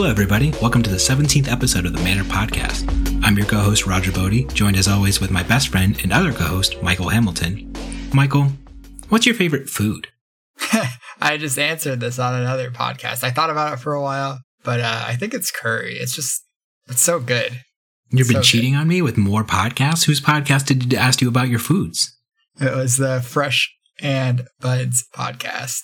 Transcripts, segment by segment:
Hello, everybody. Welcome to the 17th episode of the Manner Podcast. I'm your co host, Roger Bodee, joined as always with my best friend and other co host, Michael Hamilton. Michael, what's your favorite food? I just answered this on another podcast. I thought about it for a while, but uh, I think it's curry. It's just, it's so good. You've been So cheating on me with more podcasts? Whose podcast did you ask you about your foods? It was the Fresh and Buds podcast,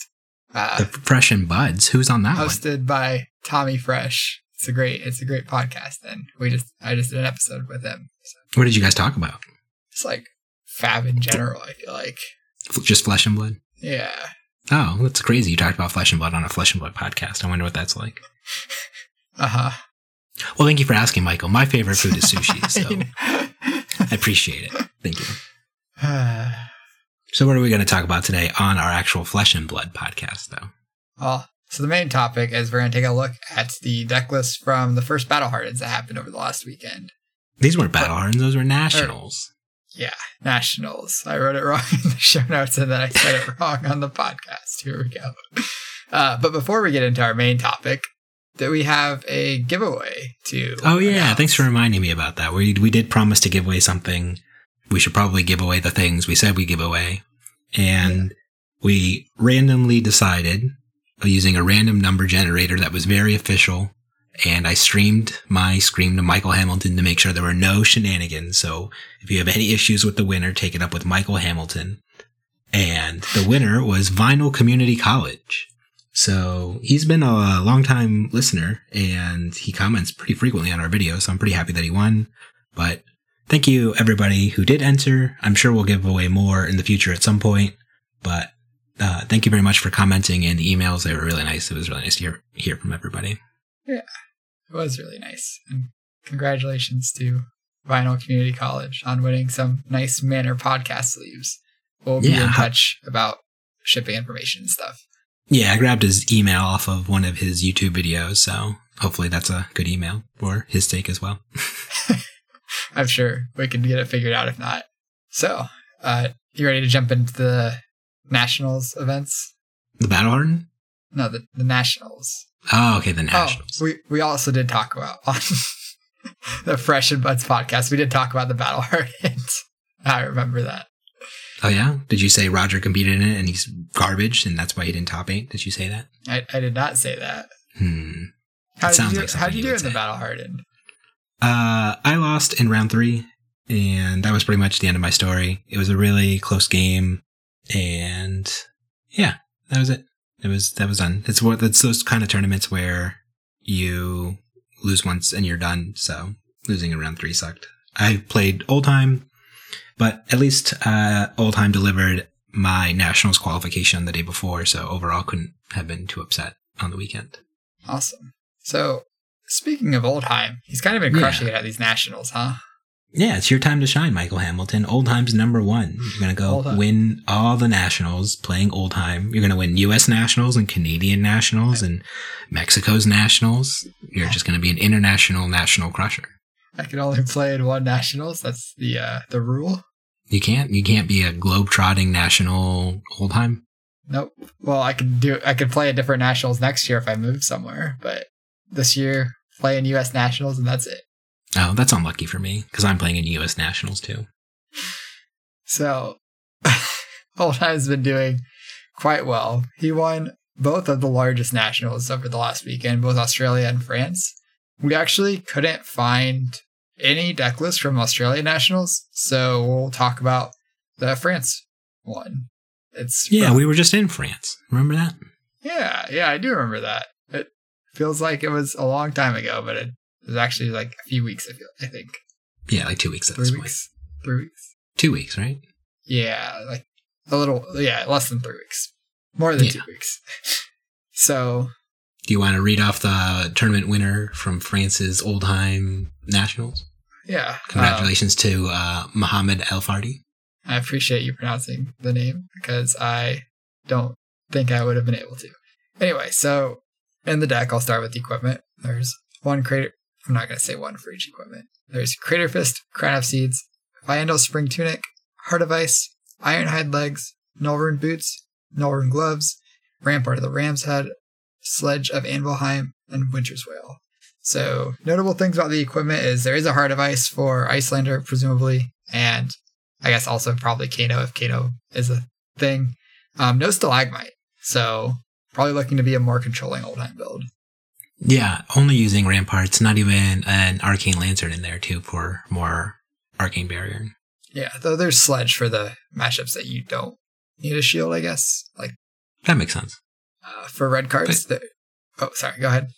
uh, The Fresh and Buds. Who's on that one? hosted by Tommy Fresh. It's a great, it's a great podcast. And we just, I just did an episode with him. So What did you guys talk about? it's like fab in general. I feel like, Just flesh and blood? yeah. Oh, that's crazy. You talked about flesh and blood on a flesh and blood podcast. I wonder what that's like. Uh huh. Well, thank you for asking, Michael. My favorite food is sushi, so I appreciate it. Thank you. So, what are we going to talk about today on our actual flesh and blood podcast, though? Well, so the main topic is we're going to take a look at the deck list from the first Battle Hardens that happened over the last weekend. These weren't battle hardens; those were nationals. Yeah, Nationals. I wrote it wrong in the show notes and then I said it wrong on the podcast. Here we go. Uh, but before we get into our main topic, that we have a giveaway to. Oh yeah, announce. thanks for reminding me about that. We we did promise to give away something. We should probably give away the things we said we give away, and we randomly decided using a random number generator that was very official. And I streamed my scream to Michael Hamilton to make sure there were no shenanigans. So if you have any issues with the winner, take it up with Michael Hamilton. And the winner was Vinyl Community College. So he's been a longtime listener and he comments pretty frequently on our videos. So I'm pretty happy that he won. But thank you everybody who did enter. I'm sure we'll give away more in the future at some point. But uh, thank you very much for commenting and the emails. They were really nice. It was really nice to hear, hear from everybody. Yeah, it was really nice. And congratulations to Vinyl Community College on winning some nice Manner podcast sleeves. We'll be Yeah. in touch about shipping information and stuff. Yeah, I grabbed his email off of one of his YouTube videos. So hopefully that's a good email for his take as well. I'm sure we can get it figured out if not. So, uh, you ready to jump into the Nationals events? The Battle Harden? No, the, the Nationals. Oh, okay. The Nationals. Oh, we, we also did talk about on the Fresh and Buds podcast, we did talk about the Battle Hardens. I remember that. Oh yeah? Did you say Roger competed in it and he's garbage and that's why he didn't top eight? Did you say that? I, I did not say that. Hmm. How It did sounds you, like how'd something you do in the. Battle Harden? Uh, I lost in round three and that was pretty much the end of my story. It was a really close game and yeah, that was it. It was, that was done. It's what, it's those kind of tournaments where you lose once and you're done. So losing in round three sucked. I played Oldhim, but at least, uh, Oldhim delivered my nationals qualification the day before. So overall couldn't have been too upset on the weekend. Awesome. So, speaking of Oldhim, he's kind of been Yeah. crushing it at these Nationals, huh? Yeah, it's your time to shine, Michael Hamilton. Oldhim's number one. You're gonna go win all the nationals playing Oldhim. You're gonna win U.S. nationals and Canadian nationals and Mexico's nationals. You're just gonna be an international national crusher. I can only play in one Nationals. That's the uh, the rule. You can't. You can't be a globe trotting national Oldhim. Nope. Well, I could do. I could play at different nationals next year if I move somewhere, but this year play in U.S. nationals and that's it. Oh, that's unlucky for me because I'm playing in U.S. nationals too. So, Oldhim's been doing quite well. He won both of the largest nationals over the last weekend, both Australia and France. We actually couldn't find any deck list from Australia nationals, so we'll talk about the France one. It's Yeah, from- we were just in France. Remember that? Yeah, yeah, I do remember that. It feels like it was a long time ago, but it was actually like a few weeks. I feel, I think Yeah, like two weeks at this three point. weeks, three weeks. Two weeks, right? Yeah, like a little. Yeah, less than three weeks, more than Yeah. two weeks. so Do you want to read off the tournament winner from France's Oldhim Nationals? yeah, um, Congratulations to uh, Mohammed El Fardi. I appreciate you pronouncing the name because I don't think I would have been able to. Anyway, so in the deck, I'll start with the equipment. There's one crater. I'm not going to say one for each equipment. There's Crater Fist, Crown of Seeds, Fyendal Spring Tunic, Heart of Ice, Ironhide Legs, Nullrune Boots, Nullrune Gloves, Rampart of the Ram's Head, Sledge of Anvilheim, and Winter's Wail. So, notable things about the equipment is there is a Heart of Ice for Iyslander, presumably, and I guess also probably Kano if Kano is a thing. Um, no Stalagmite, so probably looking to be a more controlling Oldhim build. Yeah, only using ramparts, not even an arcane lantern in there too for more arcane barrier. Yeah, though there's sledge for the matchups that you don't need a shield, I guess. Like That makes sense. uh, for red cards. the- oh, sorry. Go ahead.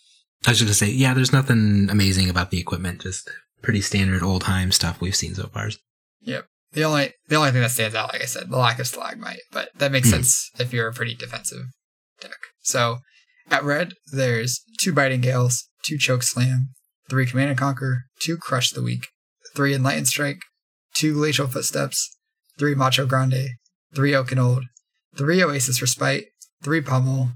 I was just gonna say, yeah, there's nothing amazing about the equipment, just pretty standard Oldhim stuff we've seen so far. Yep. The only the only thing that stands out, like I said, the lack of stalagmite, but that makes Hmm. sense if you're a pretty defensive deck. So at red, there's two biting gales, two choke slam, three command and conquer, two crush the weak, three enlightened strike, two glacial footsteps, three macho grande, three Oaken Old, three oasis respite, three pummel,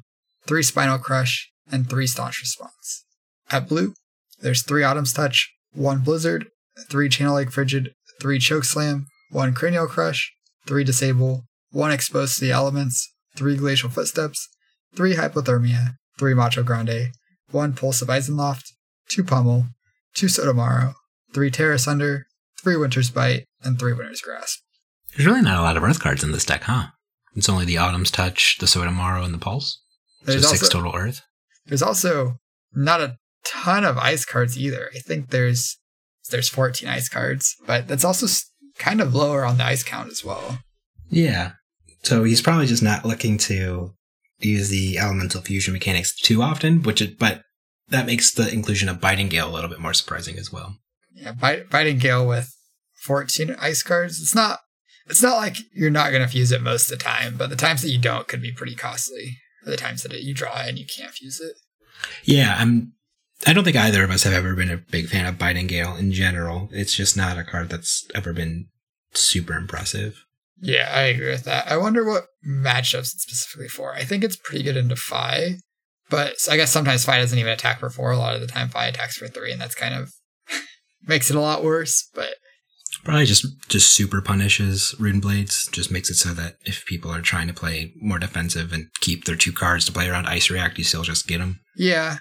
three spinal crush, and three staunch response. At blue, there's three autumn's touch, one blizzard, three channel lake frigid, three choke slam, one cranial crush, three disable, one exposed to the elements, three glacial footsteps, three hypothermia, three macho grande, one pulse of Isenloft, two pummel, two Sow Tomorrow, three Tear Asunder, three winter's bite, and three winter's grasp. There's really not a lot of earth cards in this deck, huh? It's only the Autumn's Touch, the Sow Tomorrow, and the Pulse. So There's six also, total earth. there's also not a ton of ice cards either. I think there's there's 14 ice cards, but that's also kind of lower on the ice count as well. Yeah. So he's probably just not looking to use the elemental fusion mechanics too often, which it, but that makes the inclusion of Biting Gale a little bit more surprising as well. Yeah, Bite, Biting Gale with 14 ice cards. It's not it's not like you're not going to fuse it most of the time, but the times that you don't could be pretty costly. Or the times that you draw and you can't fuse it. Yeah, I'm. I don't think either of us have ever been a big fan of Biting Gale in general. It's just not a card that's ever been super impressive. Yeah, I agree with that. I wonder what matchups it's specifically for. I think it's pretty good into Fai, but I guess sometimes Fai doesn't even attack for four. A lot of the time, Fai attacks for three, and that's kind of makes it a lot worse. But Probably just just super punishes Rune Blades. Just makes it so that if people are trying to play more defensive and keep their two cards to play around Ice React, you still just get them. yeah,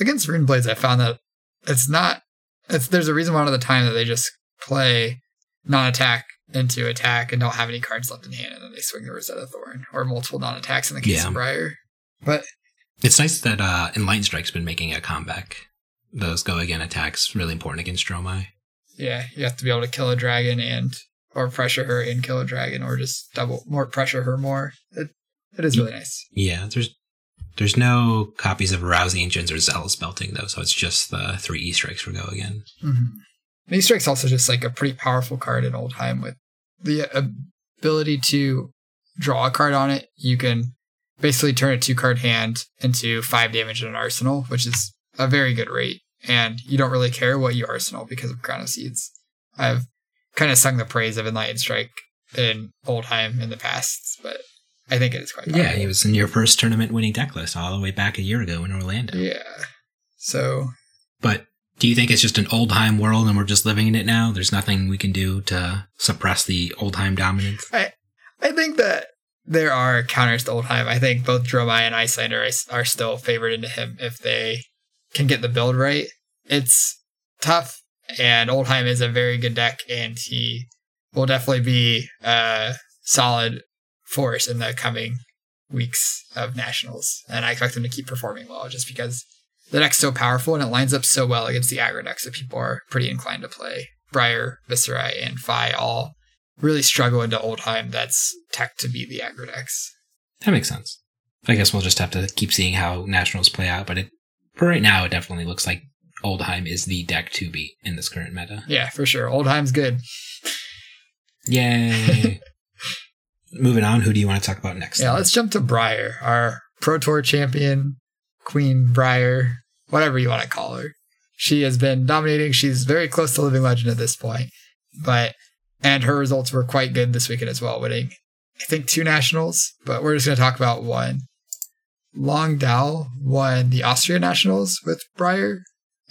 against Rune Blades, I found that it's not. It's there's a reason why a lot of the time that they just play non-attack into attack and don't have any cards left in hand, and then they swing the Rosetta Thorn or multiple non-attacks in the case Yeah. of Briar. But It's nice that uh, Enlightened Strike's been making a comeback. Those go again attacks really important against Dromai. Yeah, you have to be able to kill a dragon and or pressure her and kill a dragon, or just double more pressure her more. It it is really nice. Yeah, there's there's no copies of Rouse the Ancients or Zealous Belting though, so it's just the three E strikes for go again. Mm-hmm. And Strike's also just like a pretty powerful card in time with the ability to draw a card on it. You can basically turn a two card hand into five damage in an arsenal, which is a very good rate. And you don't really care what you arsenal because of Crown of Seeds. I've kind of sung the praise of Enlightened Strike in Oldhim in the past, but I think it is quite Yeah, he was in your first tournament winning deck list all the way back a year ago in Orlando. Yeah. So But do you think it's just an Oldhim world and we're just living in it now? There's nothing we can do to suppress the Oldhim dominance? I I think that there are counters to Oldhim. I think both Dromai and Iyslander are- are still favored into him if they can get the build right. It's tough, and Oldhim is a very good deck, and he will definitely be a solid force in the coming weeks of nationals. And I expect him to keep performing well just because the deck's so powerful and it lines up so well against the aggro decks that people are pretty inclined to play. Briar, Viserai, and Fai all really struggle into Oldhim that's tech to be the aggro decks. That makes sense. I guess we'll just have to keep seeing how nationals play out, but it for right now it definitely looks like Oldhim is the deck to beat in this current meta. Yeah, for sure. Oldhim's good. Yay. Moving on, who do you want to talk about next? Yeah, let's jump to Briar, our Pro Tour champion, Queen Briar, whatever you want to call her. She has been dominating. She's very close to living legend at this point, but and her results were quite good this weekend as well, winning I think two nationals. But we're just going to talk about one. Long Dao won the Austria Nationals with Briar,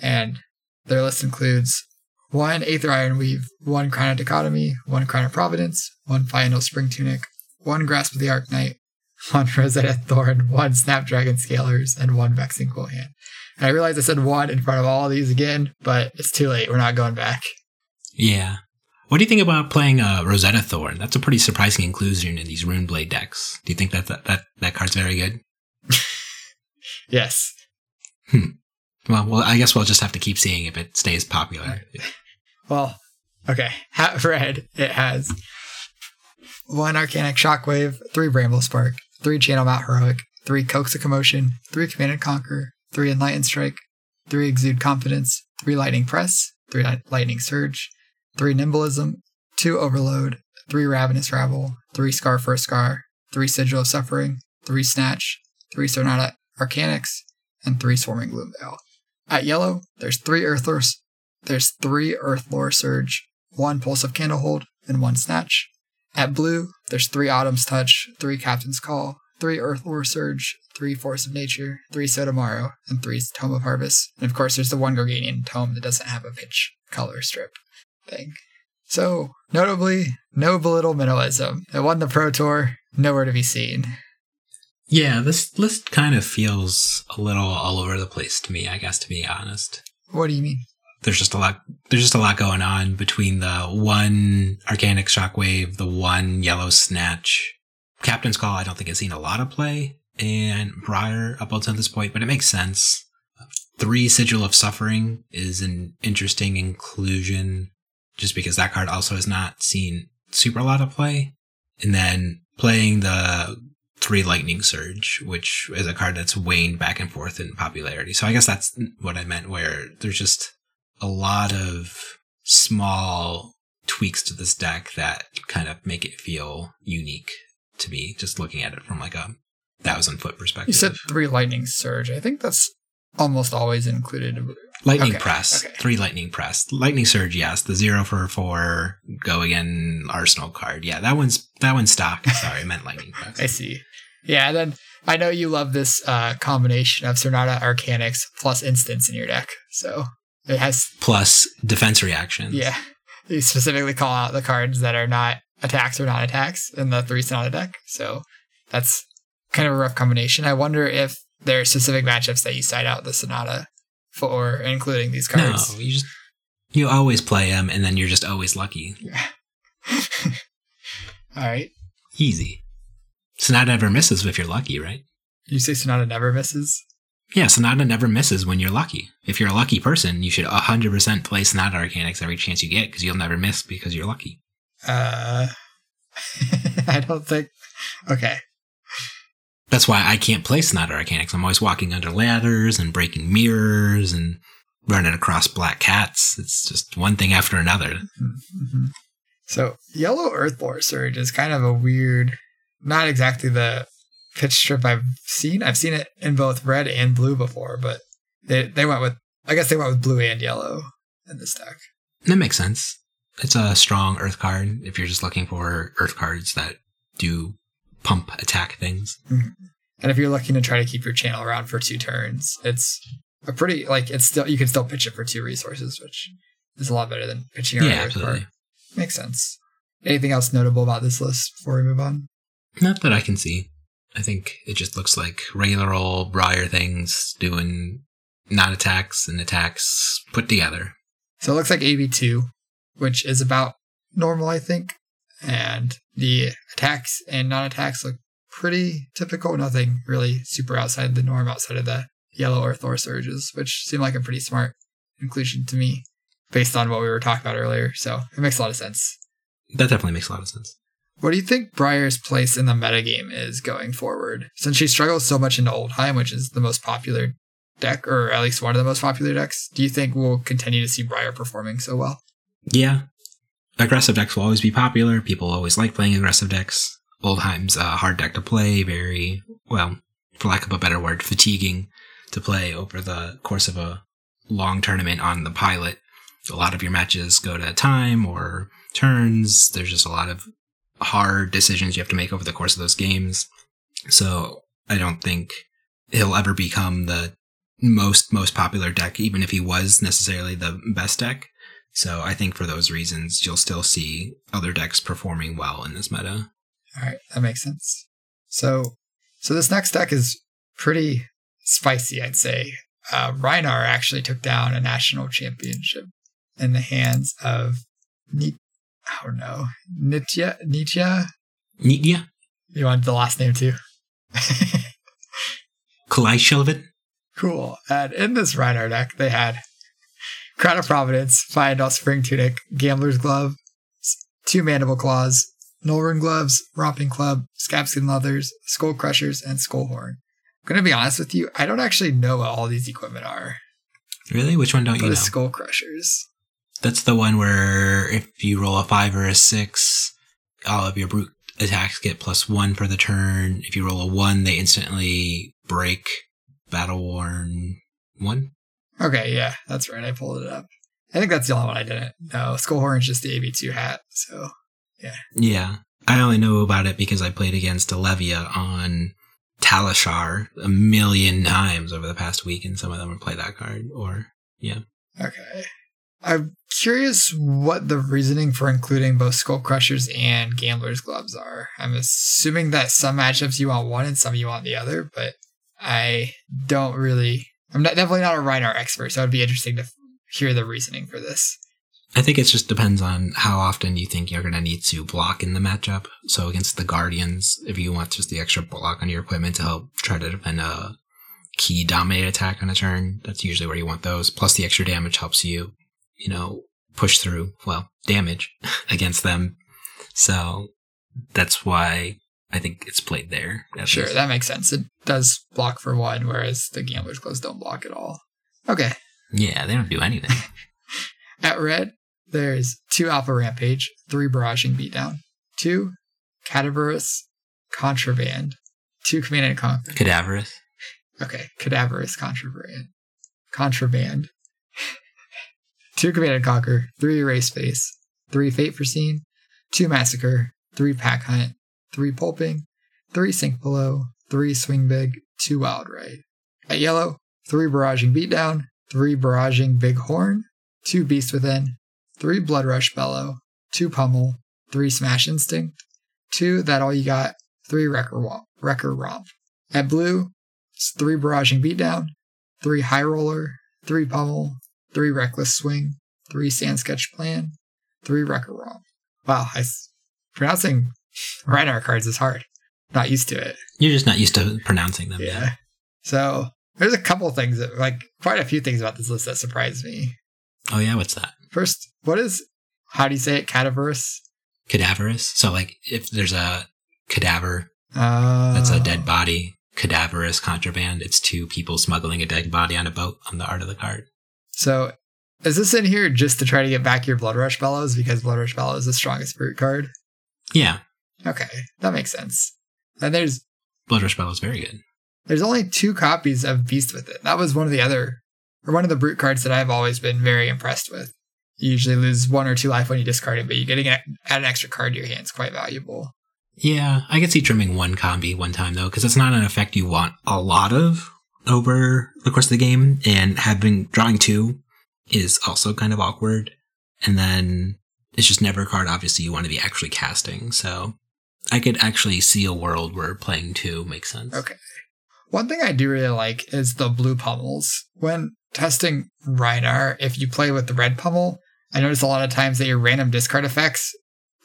and their list includes one Aether Iron Weave, one Crown of Dichotomy, one Crown of Providence, one Fyendal Spring Tunic, one Grasp of the Arknight, one Rosetta Thorn, one Snapdragon Scalers, and one Vexing Quillhand. And I realize I said one in front of all of these again, but it's too late. We're not going back. Yeah. What do you think about playing uh, Rosetta Thorn? That's a pretty surprising inclusion in these Runeblade decks. Do you think that that, that, that card's very good? yes. Hmm. Well, well, I guess we'll just have to keep seeing if it stays popular. Well, okay. Hat red, it has one Arcanic Shockwave, three Bramble Spark, three Channel Mount Heroic, three Coax of Commotion, three Command and Conquer, three Enlightened Strike, three Exude Confidence, three Lightning Press, three Lightning Surge, three Nimblism, two Overload, three Ravenous Rabble, three Scar for a Scar, three Sigil of Suffering, three Snatch, three Sonata Arcanix, and three Swarming Gloomveil. At yellow, there's three Earthlore, there's three Earthlore Surge, one Pulse of Candlehold, and one Snatch. At blue, there's three Autumn's Touch, three Captain's Call, three Earthlore Surge, three Force of Nature, three Sow Tomorrow, and three Tome of Harvest. And of course, there's the one Gorganian tome that doesn't have a pitch color strip thing. So, notably, no belittle Minnowism. It won the Pro Tour, nowhere to be seen. Yeah, this list kind of feels a little all over the place to me, I guess, to be honest. What do you mean? There's just a lot there's just a lot going on between the one Arcanic Shockwave, the one Yellow Snatch. Captain's Call I don't think has seen a lot of play, and Briar up until this point, but it makes sense. Three Sigil of Suffering is an interesting inclusion just because that card also has not seen super a lot of play. And then playing the three Lightning Surge, which is a card that's waned back and forth in popularity. So I guess that's what I meant, where there's just a lot of small tweaks to this deck that kind of make it feel unique to me, just looking at it from like a thousand foot perspective. You said three Lightning Surge. I think that's almost always included. Lightning Okay, Press, okay. three Lightning Press, Lightning Surge, yes. The zero for four go again Arsenal card, yeah. That one's that one's stock. Sorry, I meant Lightning Press. I see. Yeah, and then I know you love this uh, combination of Sonata Arcanix plus Instance in your deck. So it has, Plus defense reactions. yeah, you specifically call out the cards that are not attacks or non attacks in the three Sonata deck. So that's kind of a rough combination. I wonder if there are specific matchups that you side out the Sonata for, including these cards. No, you just you always play them, and then you're just always lucky. Yeah. All right. Easy. Sonata never misses if you're lucky, right? You say Sonata never misses? Yeah, Sonata never misses when you're lucky. If you're a lucky person, you should 100% play Sonata Arcanix every chance you get because you'll never miss because you're lucky. Uh, I don't think. Okay. That's why I can't play Sonata Arcanix. I'm always walking under ladders and breaking mirrors and running across black cats. It's just one thing after another. hmm So, Yellow Earthlore Surge is kind of a weird, not exactly the pitch strip I've seen. I've seen it in both red and blue before, but they they went with I guess they went with blue and yellow in this deck. That makes sense. It's a strong earth card if you're just looking for earth cards that do pump attack things. Mm-hmm. And if you're looking to try to keep your channel around for two turns, it's a pretty like it's still you can still pitch it for two resources, which is a lot better than pitching Yeah, absolutely. card. Makes sense. Anything else notable about this list before we move on? Not that I can see. I think it just looks like regular old Briar things doing non attacks and attacks put together. So it looks like AB2, which is about normal, I think. And the attacks and non attacks look pretty typical. Nothing really super outside the norm outside of the yellow Earthlore surges, which seem like a pretty smart inclusion to me based on what we were talking about earlier. So it makes a lot of sense. That definitely makes a lot of sense. What do you think Briar's place in the metagame is going forward? Since she struggles so much into Oldhim, which is the most popular deck, or at least one of the most popular decks, do you think we'll continue to see Briar performing so well? Yeah. Aggressive decks will always be popular. People always like playing aggressive decks. Oldhim's a hard deck to play, very, well, for lack of a better word, fatiguing to play over the course of a long tournament on the pilot. A lot of your matches go to time or turns. There's just a lot of hard decisions you have to make over the course of those games. So I don't think he'll ever become the most most popular deck, even if he was necessarily the best deck. So I think for those reasons, you'll still see other decks performing well in this meta. All right, that makes sense. So So this next deck is pretty spicy, I'd say. Uh, Rhinar actually took down a national championship in the hands of I don't know Nitya Nitya. Nitya? You want the last name too? Kalai Shelvin? Cool. And in this Rhinar deck, they had Crown of Providence, Fyendal Spring Tunic, Gambler's Glove, two Mandible Claws, Nullrune Gloves, Romping Club, Scabskin Leathers, Skull Crushers, and Skull Horn. I'm going to be honest with you, I don't actually know what all these equipment are. Really? Which one don't What you know? is Skull Crushers? That's the one where if you roll a five or a six, all of your brute attacks get plus one for the turn. If you roll a one, they instantly break battle worn one. Okay, yeah, that's right. I pulled it up. I think that's the only one I didn't know. Skull Horn's just the AB2 hat, so Yeah. Yeah. I only know about it because I played against Olivia on Talishar a million times over the past week, and some of them would play that card. Or, yeah. Okay. I'm curious what the reasoning for including both Skull Crushers and Gambler's Gloves are. I'm assuming that some matchups you want one and some you want the other, but I don't really. I'm not, definitely not a Rhinar expert, so it'd be interesting to hear the reasoning for this. I think it just depends on how often you think you're going to need to block in the matchup. So against the Guardians, if you want just the extra block on your equipment to help try to defend a key dominate attack on a turn, that's usually where you want those. Plus the extra damage helps you, you know, push through, well, damage against them. So that's why I think it's played there. Sure, least. that makes sense. It does block for one, whereas the Gambler's Gloves don't block at all. Okay. Yeah, they don't do anything. At red, there's two Alpha Rampage, three Barraging Beatdown, two Cadaverous Contraband, two Command and Conquer. Cadaverous. Okay, Cadaverous Contraband. Contraband. Two Command and Conquer, three Erase Face, three Fate Foreseen, two Massacre, three Pack Hunt, three Pulping, three Sink Below, three Swing Big, two Wild Ride. At yellow, three Barraging Beatdown, three Barraging Big Horn, two Beast Within, three Blood Rush Bellow, two Pummel, three Smash Instinct, two That All You Got, three Wrecker, Womp, Wrecker Romp. At blue, it's three Barraging Beatdown, three High Roller, three Pummel, three Reckless Swing, three Sand Sketch Plan, three Wrecker Romp. Wow, I, s- pronouncing Rhinar cards is hard. Not used to it. You're just not used to pronouncing them. Yeah. So there's a couple things that, like, quite a few things about this list that surprised me. Oh yeah, what's that? First, what is, how do you say it, cadaverous? Cadaverous. So like if there's a cadaver Uh, that's a dead body, cadaverous contraband, it's two people smuggling a dead body on a boat on the art of the card. So is this in here just to try to get back your Blood Rush Bellows because Blood Rush Bellows is the strongest brute card? Yeah. Okay, that makes sense. And there's Blood Rush Bellow is very good. there's only two copies of Beast Within. That was one of the other, or one of the brute cards that I've always been very impressed with. You usually lose one or two life when you discard it, but you getting an, add an extra card to your hand is quite valuable. Yeah, I could see trimming one combi one time though, because it's not an effect you want a lot of over the course of the game, and having drawing two is also kind of awkward. And then it's just never a card obviously you want to be actually casting. So I could actually see a world where playing two makes sense. Okay. One thing I do really like is the blue pummels. When testing Rhinar, if you play with the red pummel, I notice a lot of times that your random discard effects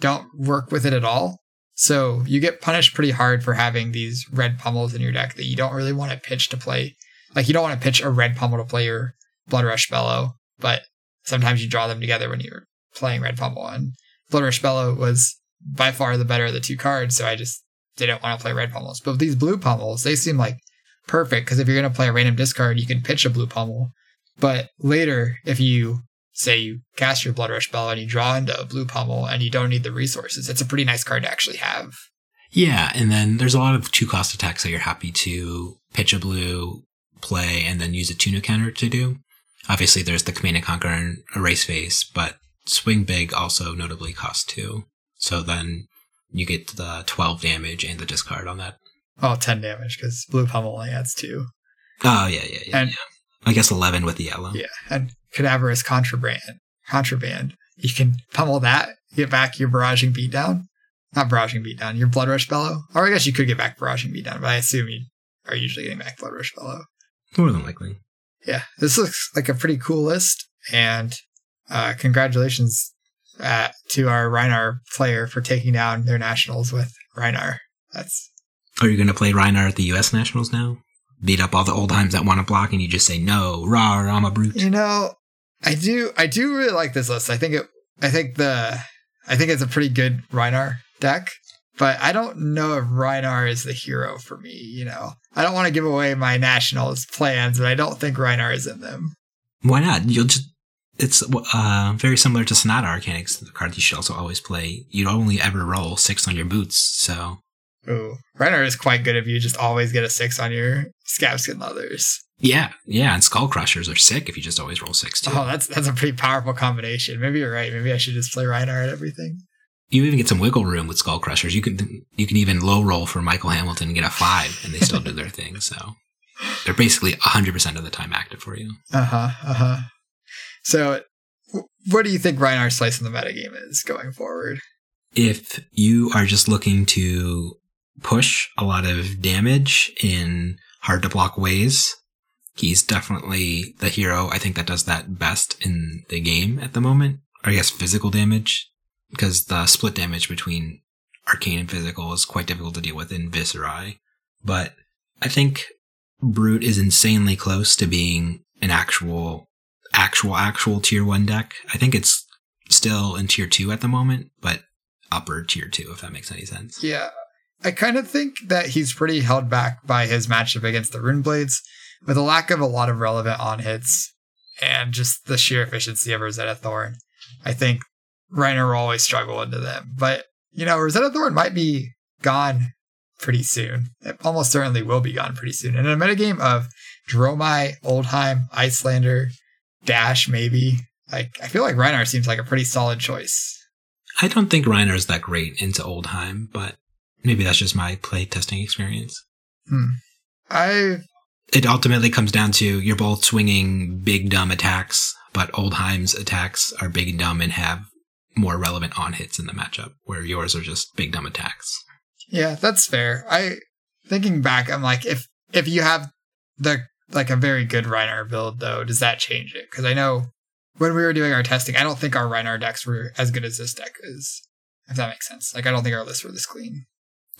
don't work with it at all. So you get punished pretty hard for having these red pummels in your deck that you don't really want to pitch to play. Like you don't want to pitch a red pummel to play your Blood Rush Bellow, but sometimes you draw them together when you're playing red pummel. And Blood Rush Bellow was by far the better of the two cards, so I just didn't want to play red pummels. But these blue pummels, they seem like perfect because if you're going to play a random discard, you can pitch a blue pummel. But later, if you say you cast your Blood Rush Bellow and you draw into a blue pummel and you don't need the resources, it's a pretty nice card to actually have. Yeah, and then there's a lot of two cost attacks that you're happy to pitch a blue, play, and then use a tuna counter to do. Obviously, there's the Command and Conquer and Erase Face, but Swing Big also notably costs two. So then you get the 12 damage and the discard on that. Oh, 10 damage because blue pummel only adds two. Oh, yeah, yeah, yeah. And- yeah. I guess 11 with the yellow. Yeah, and cadaverous contraband. Contraband. You can pummel that, get back your barraging beatdown. not Barraging Beatdown, your Blood Rush Bellow. Or I guess you could get back Barraging Beatdown, but I assume you are usually getting back Blood Rush Bellow. More than likely. Yeah, this looks like a pretty cool list, and uh, congratulations uh, to our Rhinar player for taking down their nationals with Rhinar. That's Are you going to play Rhinar at the U.S. Nationals now? Beat up all the Oldhims that want to block, and you just say no, rah, I'm a brute. you know, I do I do really like this list. I think it I think the I think it's a pretty good Rhinar deck, but I don't know if Rhinar is the hero for me. You know, I don't want to give away my nationals plans, but I don't think Rhinar is in them. Why not? You'll just. It's uh, very similar to Sonata Arcanix, the card you should also always play. You'd only ever roll six on your boots, so. Ooh, Rhinar is quite good if you just always get a six on your Scabskin leathers. Yeah, yeah, and Skull Crushers are sick if you just always roll six too. Oh, that's that's a pretty powerful combination. Maybe you're right. Maybe I should just play Rhinar at everything. You even get some wiggle room with Skull Crushers. You can you can even low roll for Michael Hamilton and get a five, and they still do their thing. So they're basically hundred percent of the time active for you. Uh huh. Uh huh. So, w- what do you think Rhinar's slice in the metagame is going forward? If you are just looking to push a lot of damage in hard to block ways, he's definitely the hero. I think that does that best in the game at the moment. I guess physical damage, because the split damage between arcane and physical is quite difficult to deal with in Viserai. But I think Brute is insanely close to being an actual, actual, actual tier one deck. I think it's still in tier two at the moment, but upper tier two, if that makes any sense. Yeah, I kind of think that he's pretty held back by his matchup against the Rune Blades, with a lack of a lot of relevant on hits and just the sheer efficiency of Rosetta Thorn. I think Rhinar will always struggle into them, but you know, Rosetta Thorn might be gone pretty soon. It almost certainly will be gone pretty soon. And in a metagame of Dromai, Oldhim, Iyslander, Dash, maybe. Like I feel like Rhinar seems like a pretty solid choice. I don't think Rhinar is that great into Oldhim, but maybe that's just my play testing experience. Hmm. I It ultimately comes down to you're both swinging big dumb attacks, but Oldhim's attacks are big and dumb and have more relevant on hits in the matchup, where yours are just big dumb attacks. yeah, that's fair. I thinking back, I'm like, if if you have the like a very good Rhinar build though, does that change it? Because I know when we were doing our testing, I don't think our Rhinar decks were as good as this deck is. If that makes sense. Like I don't think our lists were this clean.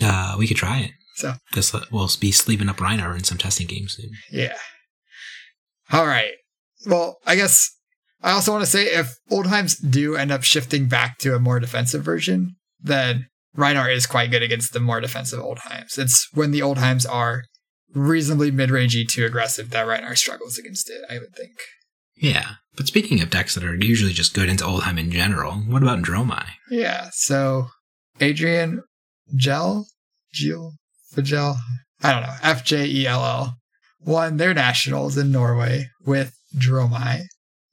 Uh, we could try it. So let- we'll be sleeving up Rhinar in some testing games soon. Yeah. All right. Well, I guess I also want to say if Oldhims do end up shifting back to a more defensive version, then Rhinar is quite good against the more defensive Oldhims. It's when the Oldhims are reasonably mid-rangey to aggressive that Rhinar struggles against it, I would think. Yeah, but speaking of decks that are usually just good into Oldhim in general, what about Dromai? Yeah. So Adrian Gel, Gel, Fagel, I don't know, F J E L L, won their nationals in Norway with Dromai.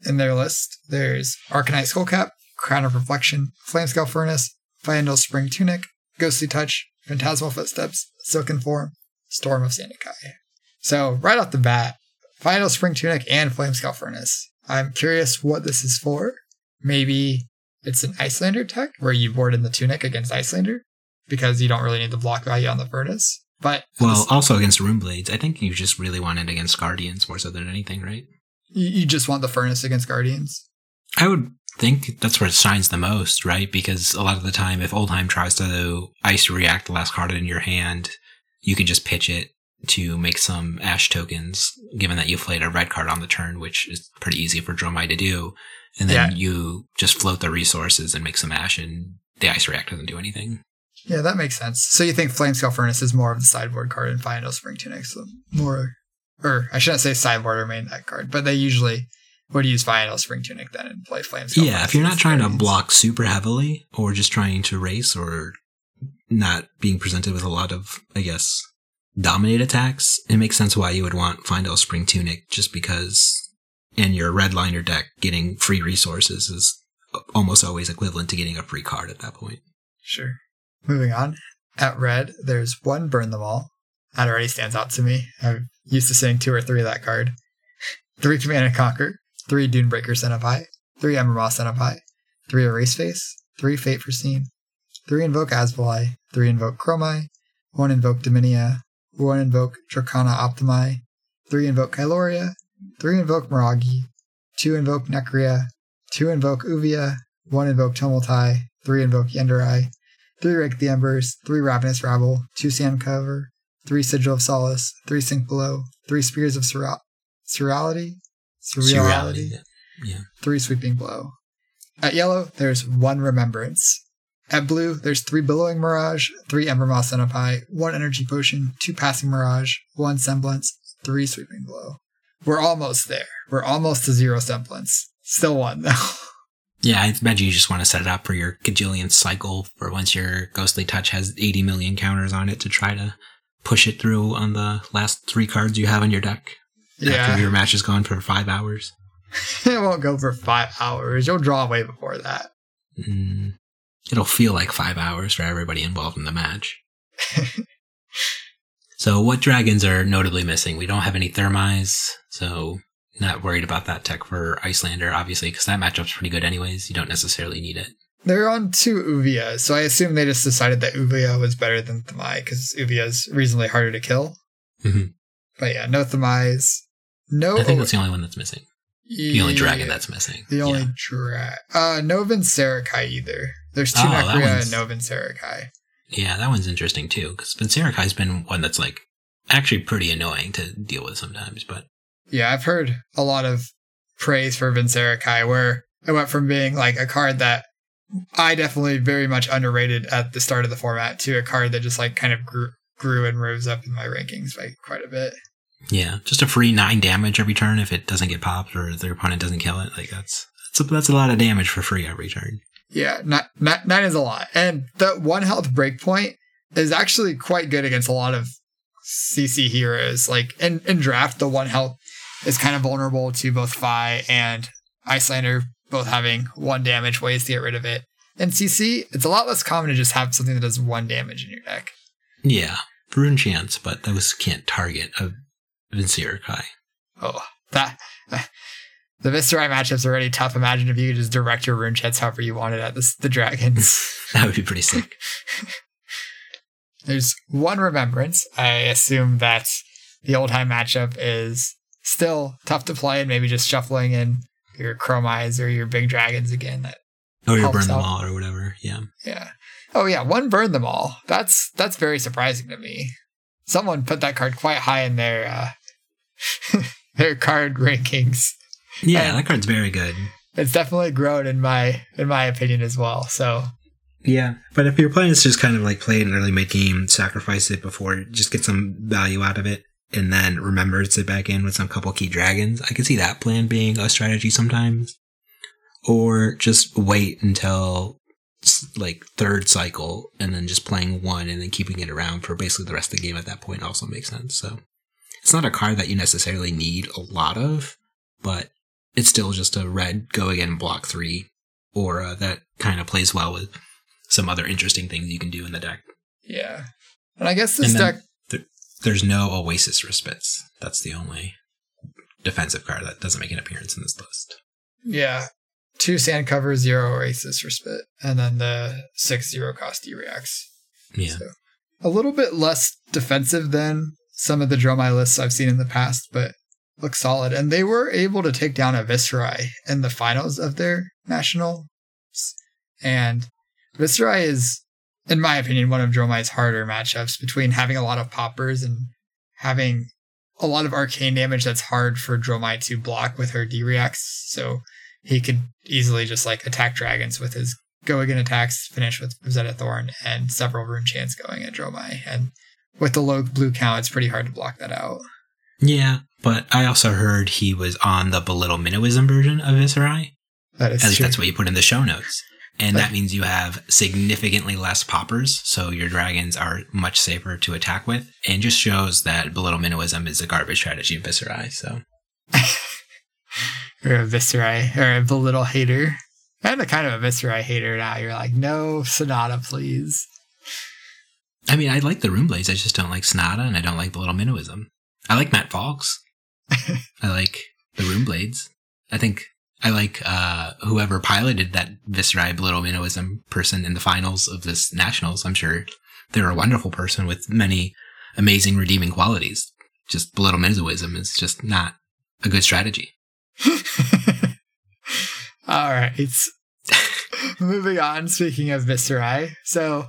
In their list, there's Arcanite Skullcap, Crown of Reflection, Flamescale Furnace, Fyendal Spring Tunic, Ghostly Touch, Phantasmal Footsteps, Silken Form, Storm of Sandikai. So, right off the bat, Fyendal Spring Tunic and Flamescale Furnace. I'm curious what this is for. Maybe it's an Iyslander tech where you board in the Tunic against Iyslander because you don't really need the block value on the Furnace. But Well, also against Rune Blades, I think you just really want it against Guardians more so than anything, right? you, you just want the Furnace against Guardians. I would think that's where it shines the most, right? Because a lot of the time, if Oldhim tries to ice react the last card in your hand, you can just pitch it to make some ash tokens, given that you played a red card on the turn, which is pretty easy for Dromai to do. And then Yeah. you just float the resources and make some ash, and the ice react doesn't do anything. Yeah, that makes sense. So you think Flamescale Furnace is more of the sideboard card and Fyendal Spring Tunic, so more, or I shouldn't say sideboard or main deck card, but they usually would use Fyendal Spring Tunic then and play Flamescale. Yeah, Furnace if you're not trying to block super heavily or just trying to race or not being presented with a lot of, I guess, dominate attacks, it makes sense why you would want Fyendal Spring Tunic just because in your red liner deck, getting free resources is almost always equivalent to getting a free card at that point. Sure. Moving on. At red, there's one Burn Them All. That already stands out to me. I'm used to seeing two or three of that card. Three Command and Conquer, three Dunebreaker Cenipai, three Embermaw Cenipai, three Erase Face, three Fate Foreseen, 3 invoke Azvolai, 3 invoke Cromai, 1 invoke Dominia, 1 invoke Dracona Optimai, 3 invoke Kyloria, 3 invoke Miragai, 2 invoke Nekria, 2 invoke Ouvia, 1 invoke Tomeltai, 3 invoke Yendurai, 3 Rake the Embers, 3 Ravenous Rabble, 2 Sand Cover, 3 Sigil of Solace, 3 Sink Below, 3 Spears of Surreality, Surreality, Surreality. Yeah. 3 Sweeping Blow. At yellow, there's 1 Remembrance. At blue, there's 3 Billowing Mirage, 3 Embermaw Cenipai, 1 Energy Potion, 2 Passing Mirage, 1 Semblance, 3 Sweeping Blow. We're almost there. We're almost to zero semblance. Still one, though. Yeah, I imagine you just want to set it up for your Gajillion cycle for once your Ghostly Touch has 80 million counters on it to try to push it through on the last three cards you have on your deck. Yeah. After your match is gone for five hours. it won't go for five hours. You'll draw way before that. Mm, it'll feel like five hours for everybody involved in the match. so, what dragons are notably missing? We don't have any Thermize, so not worried about that tech for Icelander, obviously, because that matchup's pretty good anyways. You don't necessarily need it. They're on two Ouvia, so I assume they just decided that Ouvia was better than Themai because Ouvia is reasonably harder to kill. Mhm. But yeah, no Themais. No. I think that's the only one that's missing. The only dragon that's missing. The only Yeah. drag. Uh, no Vynserakai either. There's two Oh, one's- and no Vynserakai. Yeah, that one's interesting too, because Vynserakai's been one that's like actually pretty annoying to deal with sometimes, but Yeah, I've heard a lot of praise for Vynserakai, where it went from being like a card that I definitely very much underrated at the start of the format to a card that just like kind of grew, grew and rose up in my rankings by quite a bit. yeah, just a free nine damage every turn if it doesn't get popped or their opponent doesn't kill it. Like that's that's a, that's a lot of damage for free every turn. Yeah, not, not, nine is a lot. And the one health breakpoint is actually quite good against a lot of CC heroes. Like in, in draft, the one health is kind of vulnerable to both Fai and Iyslander, both having one damage ways to get rid of it. In CC, it's a lot less common to just have something that does one damage in your deck. Yeah, Runechants, but those can't target a Vynserakai. Oh, that. The Viserai matchup's are already tough. Imagine if you could just direct your Runechants however you wanted at this, the dragons. That would be pretty sick. There's one remembrance. I assume that the Oldhim matchup is still tough to play and maybe just shuffling in your Chromeyes or your big dragons again. That Or you burn them out. all or whatever. Yeah. yeah. Oh yeah, one burn them all. That's that's very surprising to me. Someone put that card quite high in their uh their card rankings. Yeah, And- that card's very good. It's definitely grown in my in my opinion as well. So Yeah, but if your plan is just kind of like play an early mid game, sacrifice it before, just get some value out of it, and then remember to sit back in with some couple key dragons, I could see that plan being a strategy sometimes. Or just wait until like third cycle and then just playing one and then keeping it around for basically the rest of the game at that point also makes sense. So it's not a card that you necessarily need a lot of, but it's still just a red go again block three aura that kind of plays well with some other interesting things you can do in the deck. yeah. And I guess this then- deck There's no Oasis Respites. That's the only defensive card that doesn't make an appearance in this list. Yeah. Two sand cover, zero oasis respite, and then the six zero cost D reacts. Yeah. So a little bit less defensive than some of the Dromai lists I've seen in the past, but look solid. And they were able to take down a Viserai in the finals of their nationals. And Viserai is, in my opinion, one of Dromai's harder matchups between having a lot of poppers and having a lot of arcane damage that's hard for Dromai to block with her D reacts. So he could easily just like attack dragons with his go again attacks, finish with Rosetta Thorn, and several rune chants going at Dromai. And with the low blue count, it's pretty hard to block that out. Yeah, but I also heard he was on the Belittle Minnowism version of Viserai. That is At least true. that's what you put in the show notes. And that means you have significantly less poppers, so your dragons are much safer to attack with, and just shows that Belittle Minnowism is a garbage strategy of Viserai, so. You're a Viserai or a belittle hater. And a kind of a Viserai hater now. You're like, no, Sonata, please. I mean, I like the Rune Blades, I just don't like Sonata, and I don't like Belittle Minnowism. I like Matt Fox. I like the Rune Blades. I think I like uh, whoever piloted that Viserai Belittleminnowism person in the finals of this nationals. I'm sure they're a wonderful person with many amazing redeeming qualities. Just Belittleminnowism is just not a good strategy. All right. Moving on, speaking of Viserai. So,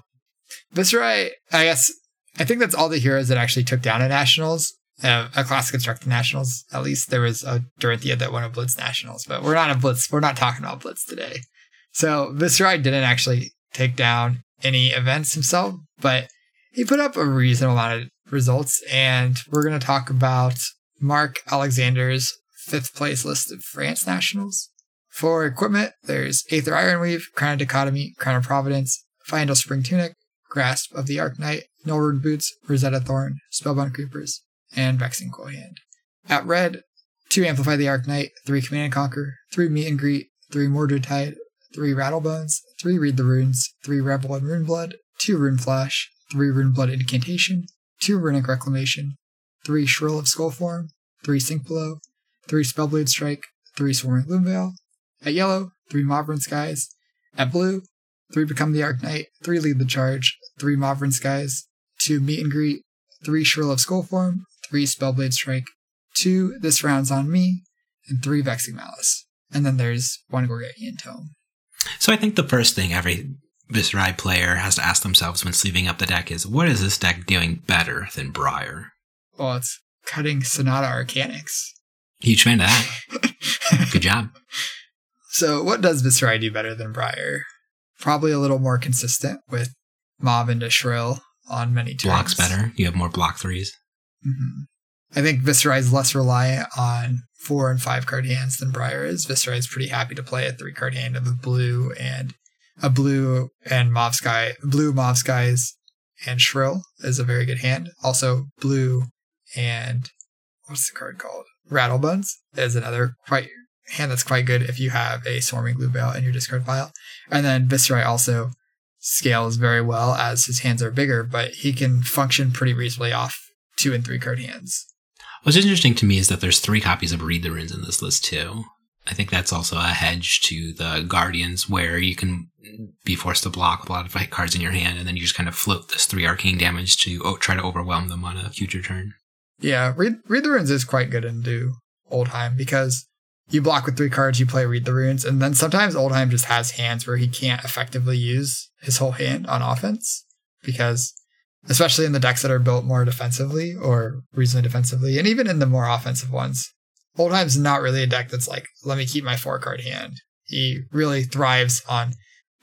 Viserai, I guess, I think that's all the heroes that actually took down at Nationals, uh, a Classic Constructed Nationals. At least there was a Dorinthia that won a Blitz Nationals, but we're not a Blitz. We're not talking about Blitz today. So, Viserai didn't actually take down any events himself, but he put up a reasonable amount of results. And we're going to talk about Mark Alexander's fifth place list of France Nationals. For equipment, there's Aether Ironweave, Crown of Dichotomy, Crown of Providence, Fyendal Spring Tunic, Grasp of the Arknight, Null Boots, Rosetta Thorn, Spellbound Creepers, and Vexing Quillhand. At red, 2 Amplify the Arknight, 3 Command and Conquer, 3 Meet and Greet, 3 Mordred Tide, 3 Rattlebones, 3 Read the Runes, 3 Revel in Runeblood, 2 Rune Flash, 3 Runeblood Incantation, 2 Runic Reclamation, 3 Shrill of Skullform, 3 Sink Below, 3 Spellblade Strike, 3 Swarming Gloomveil, at yellow, three Mauvrion Skies. At blue, three Become the Arknight, three Lead the Charge, three Mauvrion Skies, two Meet and Greet, three Shrill of Skullform, three Spellblade Strike, two This Round's on Me, and three Vexing Malice. And then there's one Gorganian Tome. So I think the first thing every Viserai player has to ask themselves when sleeving up the deck is, what is this deck doing better than Briar? Well, it's cutting Sonata Arcanix. Huge fan of that. Good job. So, what does Viserai do better than Briar? Probably a little more consistent with Mob into Shrill on many turns. Blocks better. You have more block 3s mm-hmm. I think Viserai is less reliant on four and five card hands than Briar is. Viserai is pretty happy to play a three card hand of a blue and a blue and Mauve Sky, blue Mauve Skies and Shrill is a very good hand. Also, blue and what's the card called? Rattlebones is another quite hand that's quite good if you have a Swarming Gloomveil in your discard pile. And then Viserai also scales very well as his hands are bigger, but he can function pretty reasonably off two and three card hands. What's interesting to me is that there's three copies of Read the Runes in this list too. I think that's also a hedge to the Guardians where you can be forced to block with a lot of fight cards in your hand and then you just kind of float this three arcane damage to oh, try to overwhelm them on a future turn. Yeah, Read, Read the Runes is quite good in Do Oldhim because you block with three cards, you play Read the Runes, and then sometimes Oldhim just has hands where he can't effectively use his whole hand on offense because, especially in the decks that are built more defensively or reasonably defensively, and even in the more offensive ones, Oldhim's not really a deck that's like, let me keep my four card hand. He really thrives on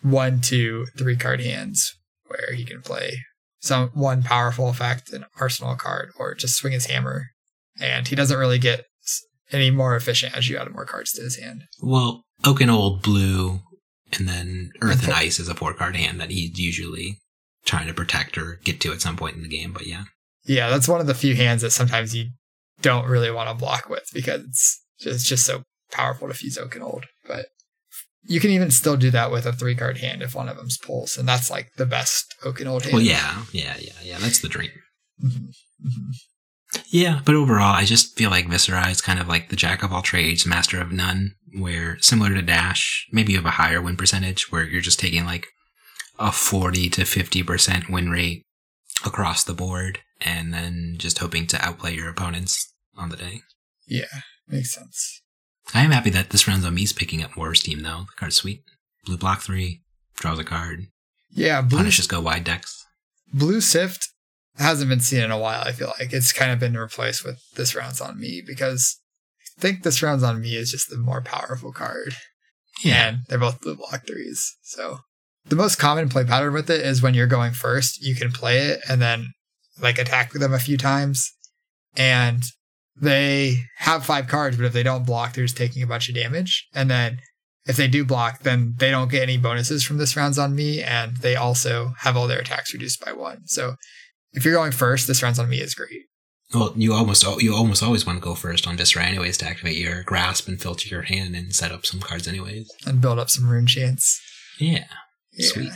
one, two, three card hands where he can play some one powerful effect, an arsenal card, or just swing his hammer. And he doesn't really get any more efficient as you add more cards to his hand. Well, Oaken Old blue, and then Earth and Ice is a four card hand that he's usually trying to protect or get to at some point in the game. But yeah, yeah, that's one of the few hands that sometimes you don't really want to block with because it's just, it's just so powerful to fuse Oaken-Old. But you can even still do that with a three card hand if one of them's pulse, and that's like the best Oaken-Old hand. Well, yeah, yeah, yeah, yeah. That's the dream. Mm-hmm. Mm-hmm. Yeah, but overall, I just feel like Viserai is kind of like the jack of all trades, master of none, where similar to Dash, maybe you have a higher win percentage where you're just taking like a 40 to 50% win rate across the board and then just hoping to outplay your opponents on the day. Yeah, makes sense. I am happy that this round's on me's picking up more steam though. The card's sweet. Blue block three, draws a card. Yeah, blue, punishes go wide decks. Blue Sift hasn't been seen in a while. I feel like it's kind of been replaced with this round's on me because I think this round's on me is just the more powerful card. Yeah, and they're both blue block threes. So the most common play pattern with it is when you're going first, you can play it and then like attack them a few times, and they have five cards, but if they don't block, they're just taking a bunch of damage, and then if they do block, then they don't get any bonuses from this round's on me, and they also have all their attacks reduced by one. So if you're going first, this round's on me is great. Well, you almost you almost always want to go first on Viserai anyways to activate your grasp and filter your hand and set up some cards anyways. And build up some Runechants. Yeah. Yeah. Sweet.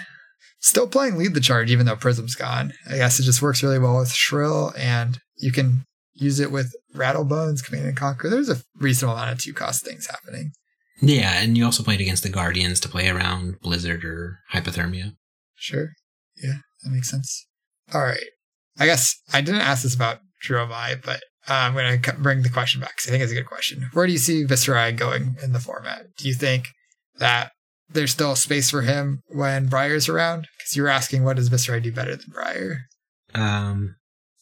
Still playing lead the charge even though Prism's gone. I guess it just works really well with Shrill and you can use it with Rattlebones, Command and Conquer. There's a reasonable amount of two cost things happening. Yeah, and you also played against the Guardians to play around Blizzard or Hypothermia. Sure. Yeah, that makes sense. All right. I guess I didn't ask this about Dromai, but uh, I'm going to bring the question back because I think it's a good question. Where do you see Viserai going in the format? Do you think that there's still space for him when Briar's around? Because you were asking, what does Viserai do better than Briar? Um,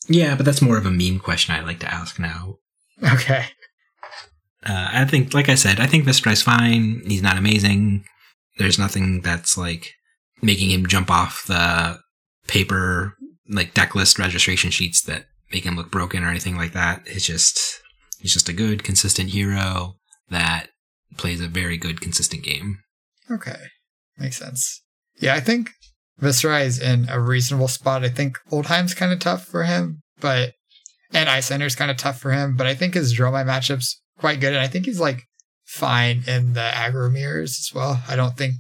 yeah, but that's more of a meme question I like to ask now. Okay. Uh, I think, like I said, I think Viserai's fine. He's not amazing. There's nothing that's like making him jump off the paper, like deck list registration sheets that make him look broken or anything like that. It's just, he's just a good, consistent hero that plays a very good, consistent game. Okay. Makes sense. Yeah, I think Viserai is in a reasonable spot. I think Oldhim's kind of tough for him, but and Iyslander's kind of tough for him, but I think his Dromai matchup's quite good, and I think he's like fine in the aggro mirrors as well. I don't think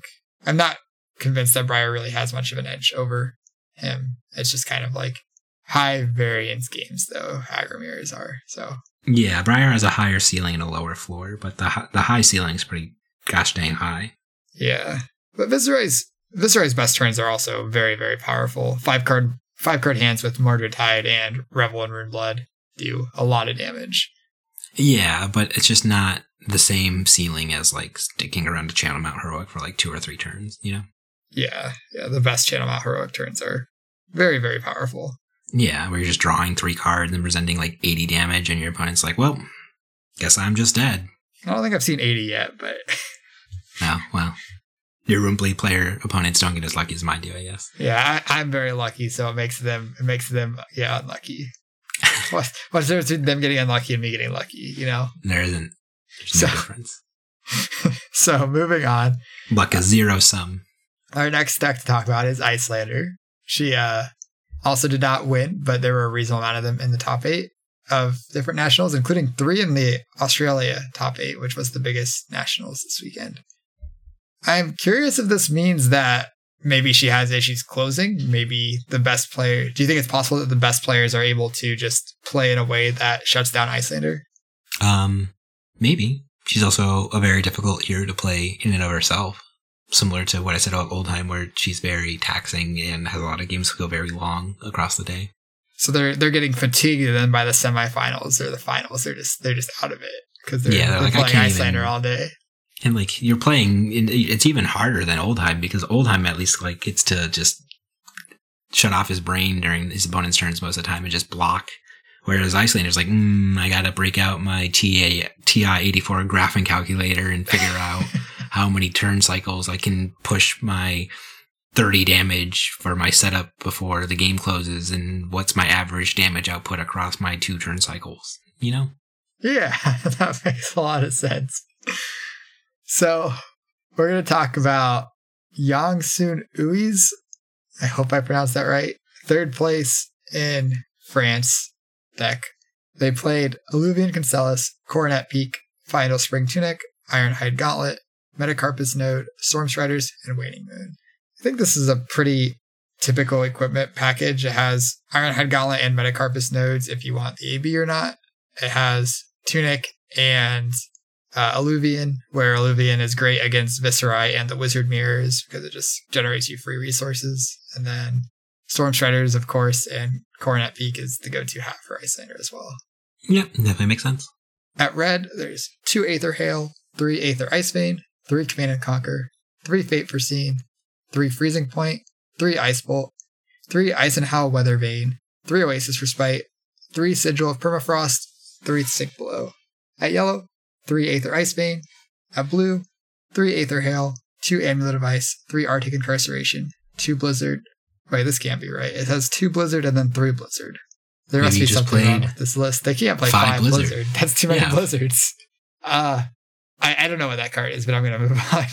I'm not convinced that Briar really has much of an edge over him. It's just kind of like high variance games though aggro mirrors are. So yeah, Briar has a higher ceiling and a lower floor, but the the high ceiling is pretty gosh dang high. Yeah, but Viserai's Viserai's best turns are also very very powerful. Five card five card hands with Mordred Tide and Revel and Rune Blood do a lot of damage. Yeah, but it's just not the same ceiling as like sticking around a channel mount heroic for like two or three turns, you know? Yeah, yeah, the best channel mount heroic turns are very, very powerful. Yeah, where you're just drawing three cards and presenting like 80 damage, and your opponent's like, well, guess I'm just dead. I don't think I've seen 80 yet, but. oh, well. Your Runeblade player opponents don't get as lucky as mine do, I guess. Yeah, I, am very lucky, so it makes them, it makes them, yeah, unlucky. what's, what's the difference between them getting unlucky and me getting lucky, you know? There isn't. There's no so, difference. so moving on. Luck a zero sum. Our next deck to talk about is Iyslander. She uh also did not win, but there were a reasonable amount of them in the top eight of different nationals, including three in the Australia top eight, which was the biggest nationals this weekend. I'm curious if this means that maybe she has issues closing. Maybe the best player. Do you think it's possible that the best players are able to just play in a way that shuts down Iyslander? Um, maybe. She's also a very difficult hero to play in and of herself. Similar to what I said about Oldhim, where she's very taxing and has a lot of games that go very long across the day. So they're they're getting fatigued then by the semifinals or the finals. They're just they're just out of it because they're, yeah, they're, they're like, playing Iyslander even, all day. And like you're playing, it's even harder than Oldhim because Oldhim at least like gets to just shut off his brain during his opponent's turns most of the time and just block. Whereas Iyslander's like, mm, I gotta break out my TA, TI-84 graphing calculator and figure out how many turn cycles I can push my 30 damage for my setup before the game closes and what's my average damage output across my two turn cycles, you know? Yeah, that makes a lot of sense. So we're going to talk about Yongsun Ui's. I hope I pronounced that right. Third place in France deck. They played Alluvion Constellus, Coronet Peak, Fyendal Spring Tunic, Ironhide Gauntlet, Metacarpus Node, Stormstriders, and Waning Moon. I think this is a pretty typical equipment package. It has Ironhide Gauntlet and Metacarpus nodes if you want the AB or not. It has Tunic and uh, Alluvion, where Alluvion is great against Viserai and the Wizard Mirrors because it just generates you free resources. And then Stormstriders, of course, and Coronet Peak is the go to hat for Iyslander as well. Yep, definitely makes sense. At red, there's two Aether Hail, three Aether Ice Vein, three Command and Conquer, three Fate Foreseen, three Freezing Point, three Ice Bolt, three Isenhowl Weathervane, three Oasis Respite, three Sigil of Permafrost, three Sink Below. At yellow, three Aether Icevein. a blue, three Aether Hail, two Amulet of Ice, three Arctic Incarceration, two Blizzard. Wait, this can't be right. It has two Blizzard and then three Blizzard. There Maybe must be something wrong with this list. They can't play five, five Blizzard. Blizzard. That's too many yeah. Blizzards. Uh, I, I don't know what that card is, but I'm going to move on.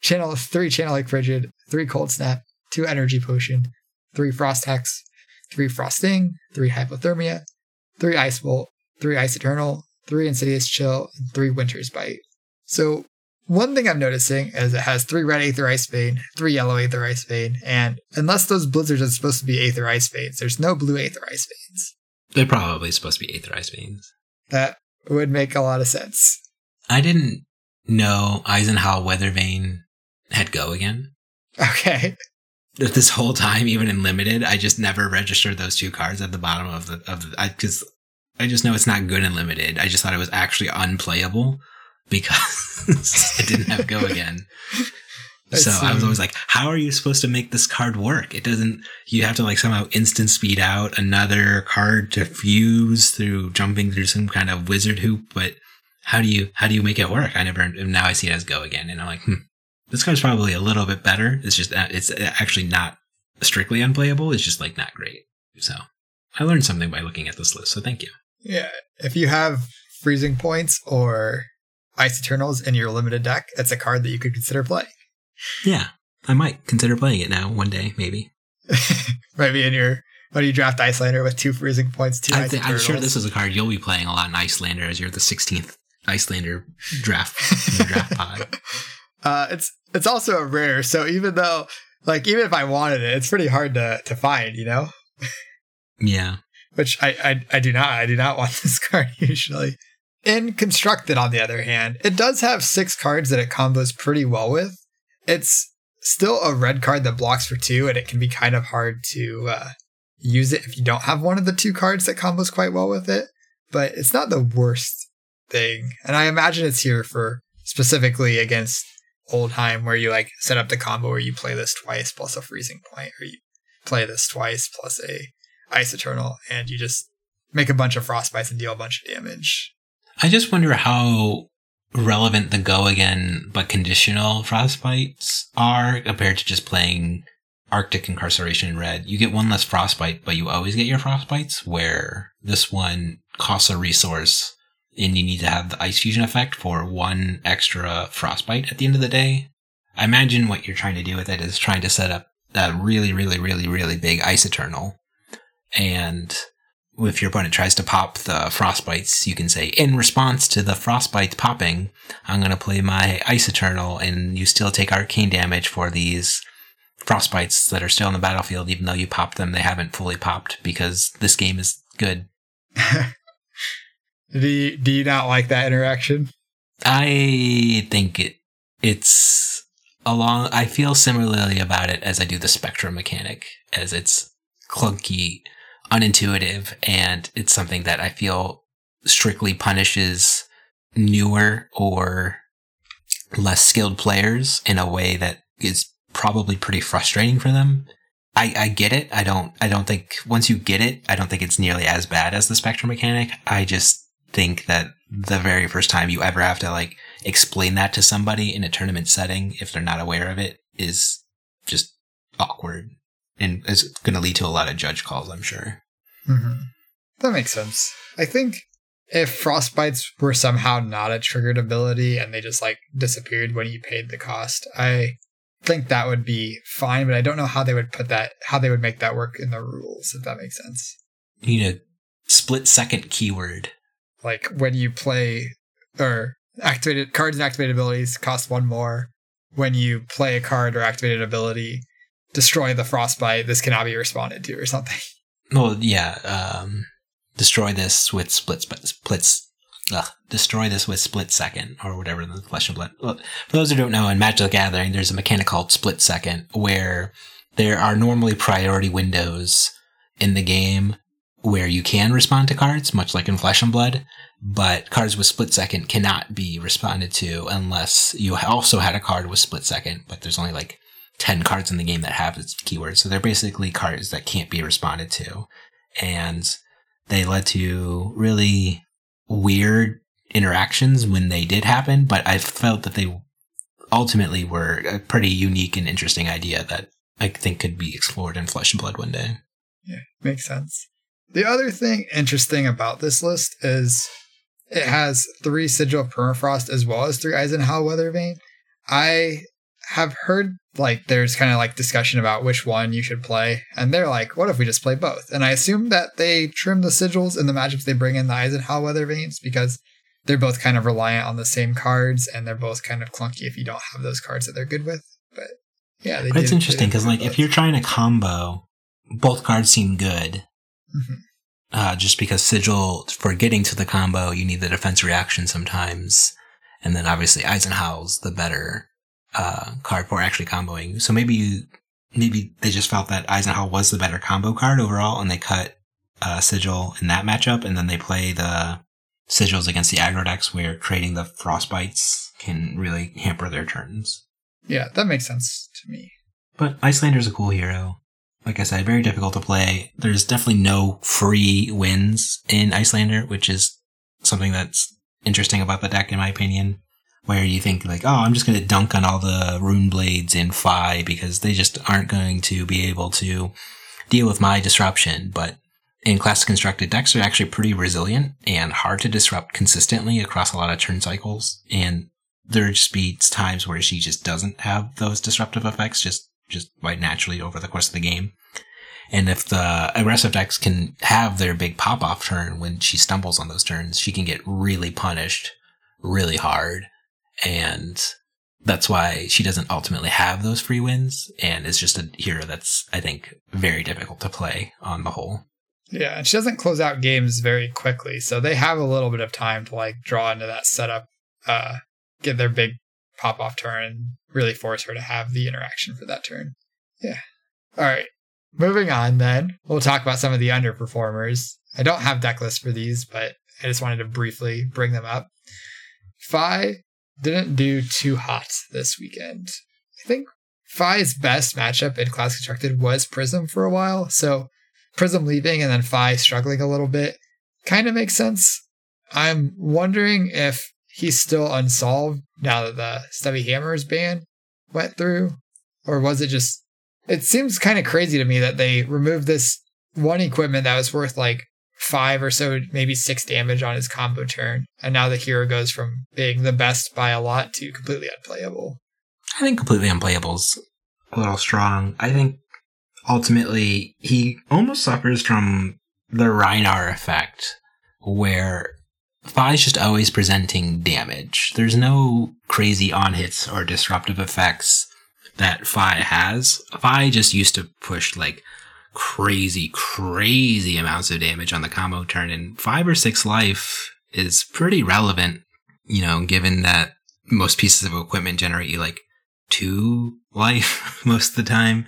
Channel three Channel Lake Frigid, three Cold Snap, two Energy Potion, three Frost Hex, three Frosting, three Hypothermia, three Ice Bolt, three Ice Eternal, three Insidious Chill, and three Winter's Bite. So one thing I'm noticing is it has three red Aether Icevein, three yellow Aether Icevein, and unless those blizzards are supposed to be Aether Ice Veins, there's no blue Aether Ice Veins. They're probably supposed to be Aether Ice Veins. That would make a lot of sense. I didn't know Isenhowl Weathervane had go again. Okay. This whole time, even in limited, I just never registered those two cards at the bottom of the of the. I because I just know it's not good and limited. I just thought it was actually unplayable because it didn't have go again. So I was always like, how are you supposed to make this card work? It doesn't, you have to like somehow instant speed out another card to fuse through jumping through some kind of wizard hoop. But how do you, how do you make it work? I never, now I see it as go again. And I'm like, hmm, this card's probably a little bit better. It's just, it's actually not strictly unplayable. It's just like not great. So I learned something by looking at this list. So thank you. Yeah. If you have freezing points or ice eternals in your limited deck, it's a card that you could consider playing. Yeah. I might consider playing it now one day, maybe. Maybe in your when do you draft Iyslander with two freezing points, two I ice thi- I'm sure this is a card you'll be playing a lot in Iyslander as you're the 16th Iyslander draft in draft pod. Uh, it's it's also a rare, so even though like even if I wanted it, it's pretty hard to to find, you know. Yeah. Which I I, I do not I do not want this card usually. In constructed, on the other hand, it does have six cards that it combos pretty well with. It's still a red card that blocks for two, and it can be kind of hard to uh, use it if you don't have one of the two cards that combos quite well with it. But it's not the worst thing, and I imagine it's here for specifically against Oldhim, where you like set up the combo where you play this twice plus a freezing point, or you play this twice plus a ice eternal, and you just make a bunch of frostbites and deal a bunch of damage. I just wonder how relevant the go again but conditional frostbites are compared to just playing Arctic Incarceration in red. You get one less frostbite, but you always get your frostbites, where this one costs a resource and you need to have the ice fusion effect for one extra frostbite at the end of the day. I imagine what you're trying to do with it is trying to set up that really, really, really, really big ice eternal. And if your opponent tries to pop the frostbites, you can say, in response to the frostbites popping, I'm going to play my Ice Eternal, and you still take arcane damage for these frostbites that are still on the battlefield, even though you popped them, they haven't fully popped because this game is good. do you, do you not like that interaction? I think it it's along I feel similarly about it as I do the spectrum mechanic as it's clunky, unintuitive, and it's something that I feel strictly punishes newer or less skilled players in a way that is probably pretty frustrating for them. I, I get it. I don't I don't think once you get it, I don't think it's nearly as bad as the spectrum mechanic. I just think that the very first time you ever have to like explain that to somebody in a tournament setting if they're not aware of it is just awkward and it's going to lead to a lot of judge calls i'm sure Mm-hmm. That makes sense. I think if frostbites were somehow not a triggered ability and they just like disappeared when you paid the cost, I think that would be fine. But I don't know how they would put that, how they would make that work in the rules, if that makes sense. you need a split second keyword Like when you play or activated cards and activated abilities cost one more. When you play a card or activated ability, destroy the frostbite. This cannot be responded to or something. well yeah um destroy this with split sp- splits Ugh, destroy this with split second or whatever the flesh and blood. Well, for those who don't know, in Magic the Gathering, there's a mechanic called split second where there are normally priority windows in the game where you can respond to cards, much like in Flesh and Blood, but cards with split second cannot be responded to unless you also had a card with split second, but there's only like 10 cards in the game that have this keyword. So they're basically cards that can't be responded to. And they led to really weird interactions when they did happen, but I felt that they ultimately were a pretty unique and interesting idea that I think could be explored in Flesh and Blood one day. Yeah, makes sense. The other thing interesting about this list is it has three Sigil of Permafrost as well as three Isenhowl Weathervane. I have heard like there's kind of like discussion about which one you should play, and they're like, what if we just play both? And I assume that they trim the sigils and the matchups they bring in the Isenhowl Weathervanes because they're both kind of reliant on the same cards and they're both kind of clunky if you don't have those cards that they're good with. But yeah, they But it's interesting because, like, both. if you're trying to combo, both cards seem good. Mhm. Uh, just because sigil for getting to the combo, you need the defense reaction sometimes, And then obviously Isenhowl's the better uh, card for actually comboing. So maybe you, maybe they just felt that Isenhowl was the better combo card overall, and they cut uh, Sigil in that matchup, and then they play the sigils against the aggro decks where creating the frostbites can really hamper their turns. Yeah, that makes sense to me. But Iyslander's a cool hero. Like I said, very difficult to play. There's definitely no free wins in Iyslander, which is something that's interesting about the deck, in my opinion. Where you think like, oh, I'm just going to dunk on all the rune blades in Fai because they just aren't going to be able to deal with my disruption. But in classic constructed decks are actually pretty resilient and hard to disrupt consistently across a lot of turn cycles. And there just be times where she just doesn't have those disruptive effects just just quite naturally over the course of the game. And if the aggressive decks can have their big pop off turn when she stumbles on those turns, she can get really punished really hard. And that's why she doesn't ultimately have those free wins and is just a hero that's, I think, very difficult to play on the whole. Yeah, and she doesn't close out games very quickly, so they have a little bit of time to like draw into that setup, uh, get their big pop off turn, really force her to have the interaction for that turn. Yeah. All right. Moving on, then we'll talk about some of the underperformers. I don't have deck lists for these, but I just wanted to briefly bring them up. Fai didn't do too hot this weekend. I think Fai's best matchup in Class Constructed was Prism for a while, so Prism leaving and then Fai struggling a little bit kind of makes sense. I'm wondering if he's still unsolved now that the Stubby Hammers ban went through, or was it just? It seems kind of crazy to me that they removed this one equipment that was worth like five or so, maybe six damage on his combo turn, and now the hero goes from being the best by a lot to completely unplayable. I think completely unplayable is a little strong. I think ultimately he almost suffers from the Rhinar effect, where Fai's just always presenting damage. There's no crazy on hits or disruptive effects that Fai has. Fai just used to push like crazy, crazy amounts of damage on the combo turn, and five or six life is pretty relevant, you know, given that most pieces of equipment generate you like two life most of the time.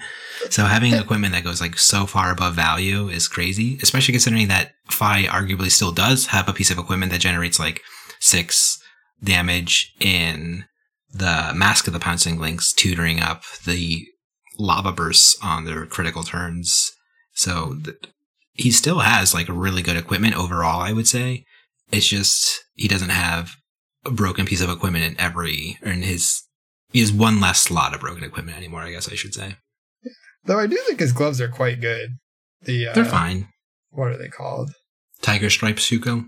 So having equipment that goes like so far above value is crazy, especially considering that Fai arguably still does have a piece of equipment that generates like six damage in the Mask of the Pouncing Lynx, tutoring up the lava bursts on their critical turns. So th- he still has like really good equipment overall, I would say. It's just he doesn't have a broken piece of equipment in every or in his he has one less slot of broken equipment anymore, I guess I should say. Though I do think his gloves are quite good. The uh, They're fine. What are they called? Tiger Stripe Shuko.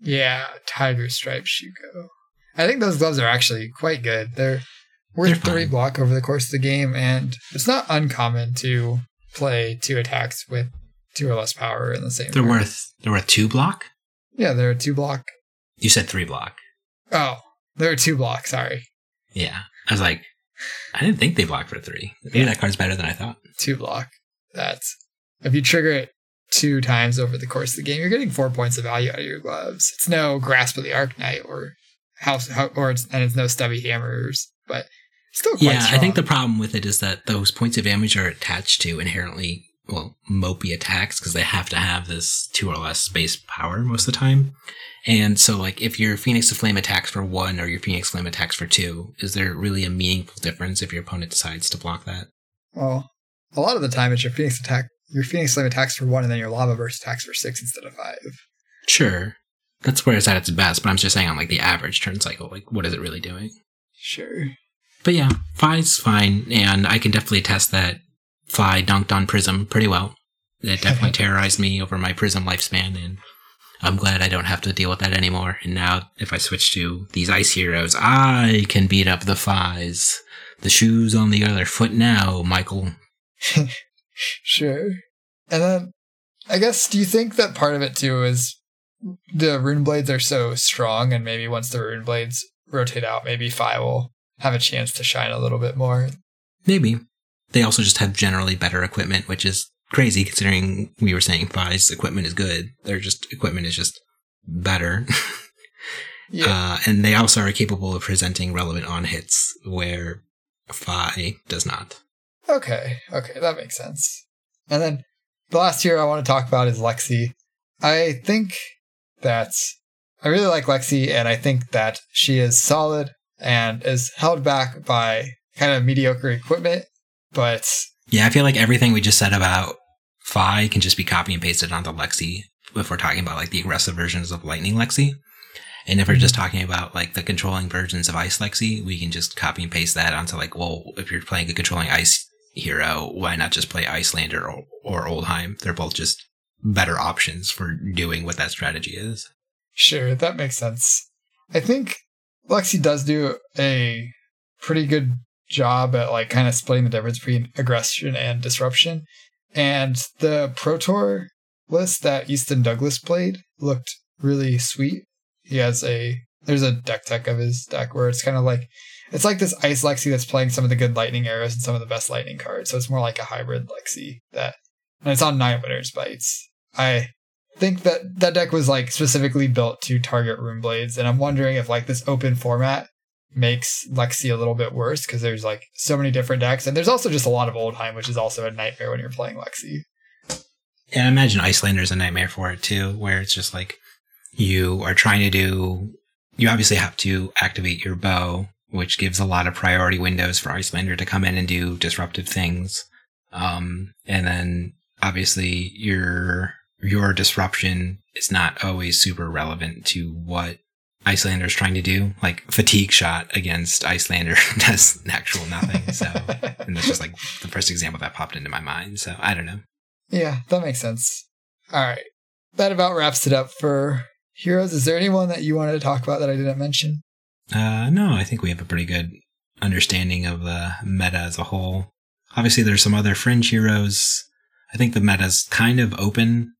Yeah, Tiger Stripe Shuko. I think those gloves are actually quite good. They're worth They're three fine. block over the course of the game, and it's not uncommon to play two attacks with two or less power in the same. They're turn. worth they're worth two block. Yeah, they're two block. You said three block. Oh, they're two block. Sorry, Yeah, I was like, I didn't think they blocked for three. Maybe that card's better than I thought. two block. That's if you trigger it two times over the course of the game, you're getting four points of value out of your gloves. It's no grasp of the Arknight or house, or it's and it's no stubby hammers, but still quite yeah, I think the problem with it is that those points of damage are attached to inherently well mopey attacks because they have to have this two or less base power most of the time. And so, like, if your Phoenix of Flame attacks for one or your Phoenix Flame attacks for two, is there really a meaningful difference if your opponent decides to block that? Well, a lot of the time it's your Phoenix attack. Your Phoenix Flame attacks for one, and then your Lava Burst attacks for six instead of five. Sure. That's where it's at its best, but I'm just saying on like the average turn cycle, like what is it really doing? Sure. But yeah, Fai's fine, and I can definitely attest that Fai dunked on Prism pretty well. It definitely terrorized me over my Prism lifespan, and I'm glad I don't have to deal with that anymore. And now, if I switch to these Ice Heroes, I can beat up the Fai's. The shoes on the other foot now, Michael. Sure. And then, I guess, do you think that part of it too is the rune blades are so strong, and maybe once the rune blades rotate out, maybe Fai will have a chance to shine a little bit more? Maybe. They also just have generally better equipment, which is crazy considering we were saying Fai's equipment is good. Their just equipment is just better. Yeah. Uh, and they also are capable of presenting relevant on hits where Fai does not. Okay, okay, that makes sense. And then the last hero I want to talk about is Lexi. I think that I really like Lexi, and I think that she is solid and is held back by kind of mediocre equipment. But Yeah, I feel like everything we just said about Fai can just be copy and pasted onto Lexi if we're talking about like the aggressive versions of Lightning Lexi. And if we're just mm-hmm. talking about like the controlling versions of Ice Lexi, we can just copy and paste that onto like, well, if you're playing a controlling Ice hero, why not just play Iyslander or, or Oldhim? They're both just better options for doing what that strategy is. sure, that makes sense. I think Lexi does do a pretty good job at like kind of splitting the difference between aggression and disruption. And the Pro Tour list that Easton Douglas played looked really sweet. He has a there's a deck tech of his deck where it's kind of like it's like this ice Lexi that's playing some of the good lightning arrows and some of the best lightning cards. So it's more like a hybrid Lexi that and it's on nine Winter's Bites. I think that that deck was like specifically built to target rune blades, and I'm wondering if like this open format makes Lexi a little bit worse because there's like so many different decks, and there's also just a lot of Oldhim, which is also a nightmare when you're playing Lexi. And I imagine Iyslander's a nightmare for it too, where it's just like you are trying to do, you obviously have to activate your bow, which gives a lot of priority windows for Iyslander to come in and do disruptive things. Um, and then obviously your, your disruption is not always super relevant to what Iyslander is trying to do. Like fatigue shot against Iyslander does actual nothing. So, and that's just like the first example that popped into my mind. So I don't know. Yeah, that makes sense. All right. That about wraps it up for heroes. Is there anyone that you wanted to talk about that I didn't mention? Uh, no, I think we have a pretty good understanding of the meta as a whole. Obviously, there's some other fringe heroes. I think the meta's kind of open,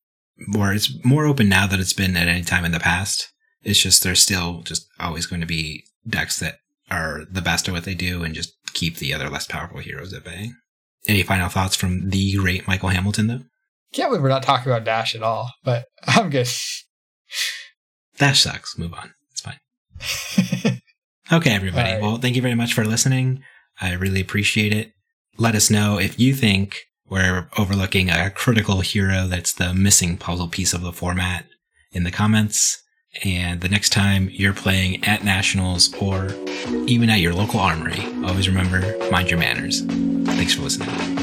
or it's more open now than it's been at any time in the past. It's just there's still just always going to be decks that are the best at what they do and just keep the other less powerful heroes at bay. Any final thoughts from the great Michael Hamilton, though? Can't believe we're not talking about Dash at all, but I'm good. Dash sucks. Move on. It's fine. Okay, everybody. Right. Well, thank you very much for listening. I really appreciate it. Let us know if you think we're overlooking a critical hero that's the missing puzzle piece of the format in the comments. And the next time you're playing at Nationals or even at your local armory, always remember mind your manners. Thanks for listening.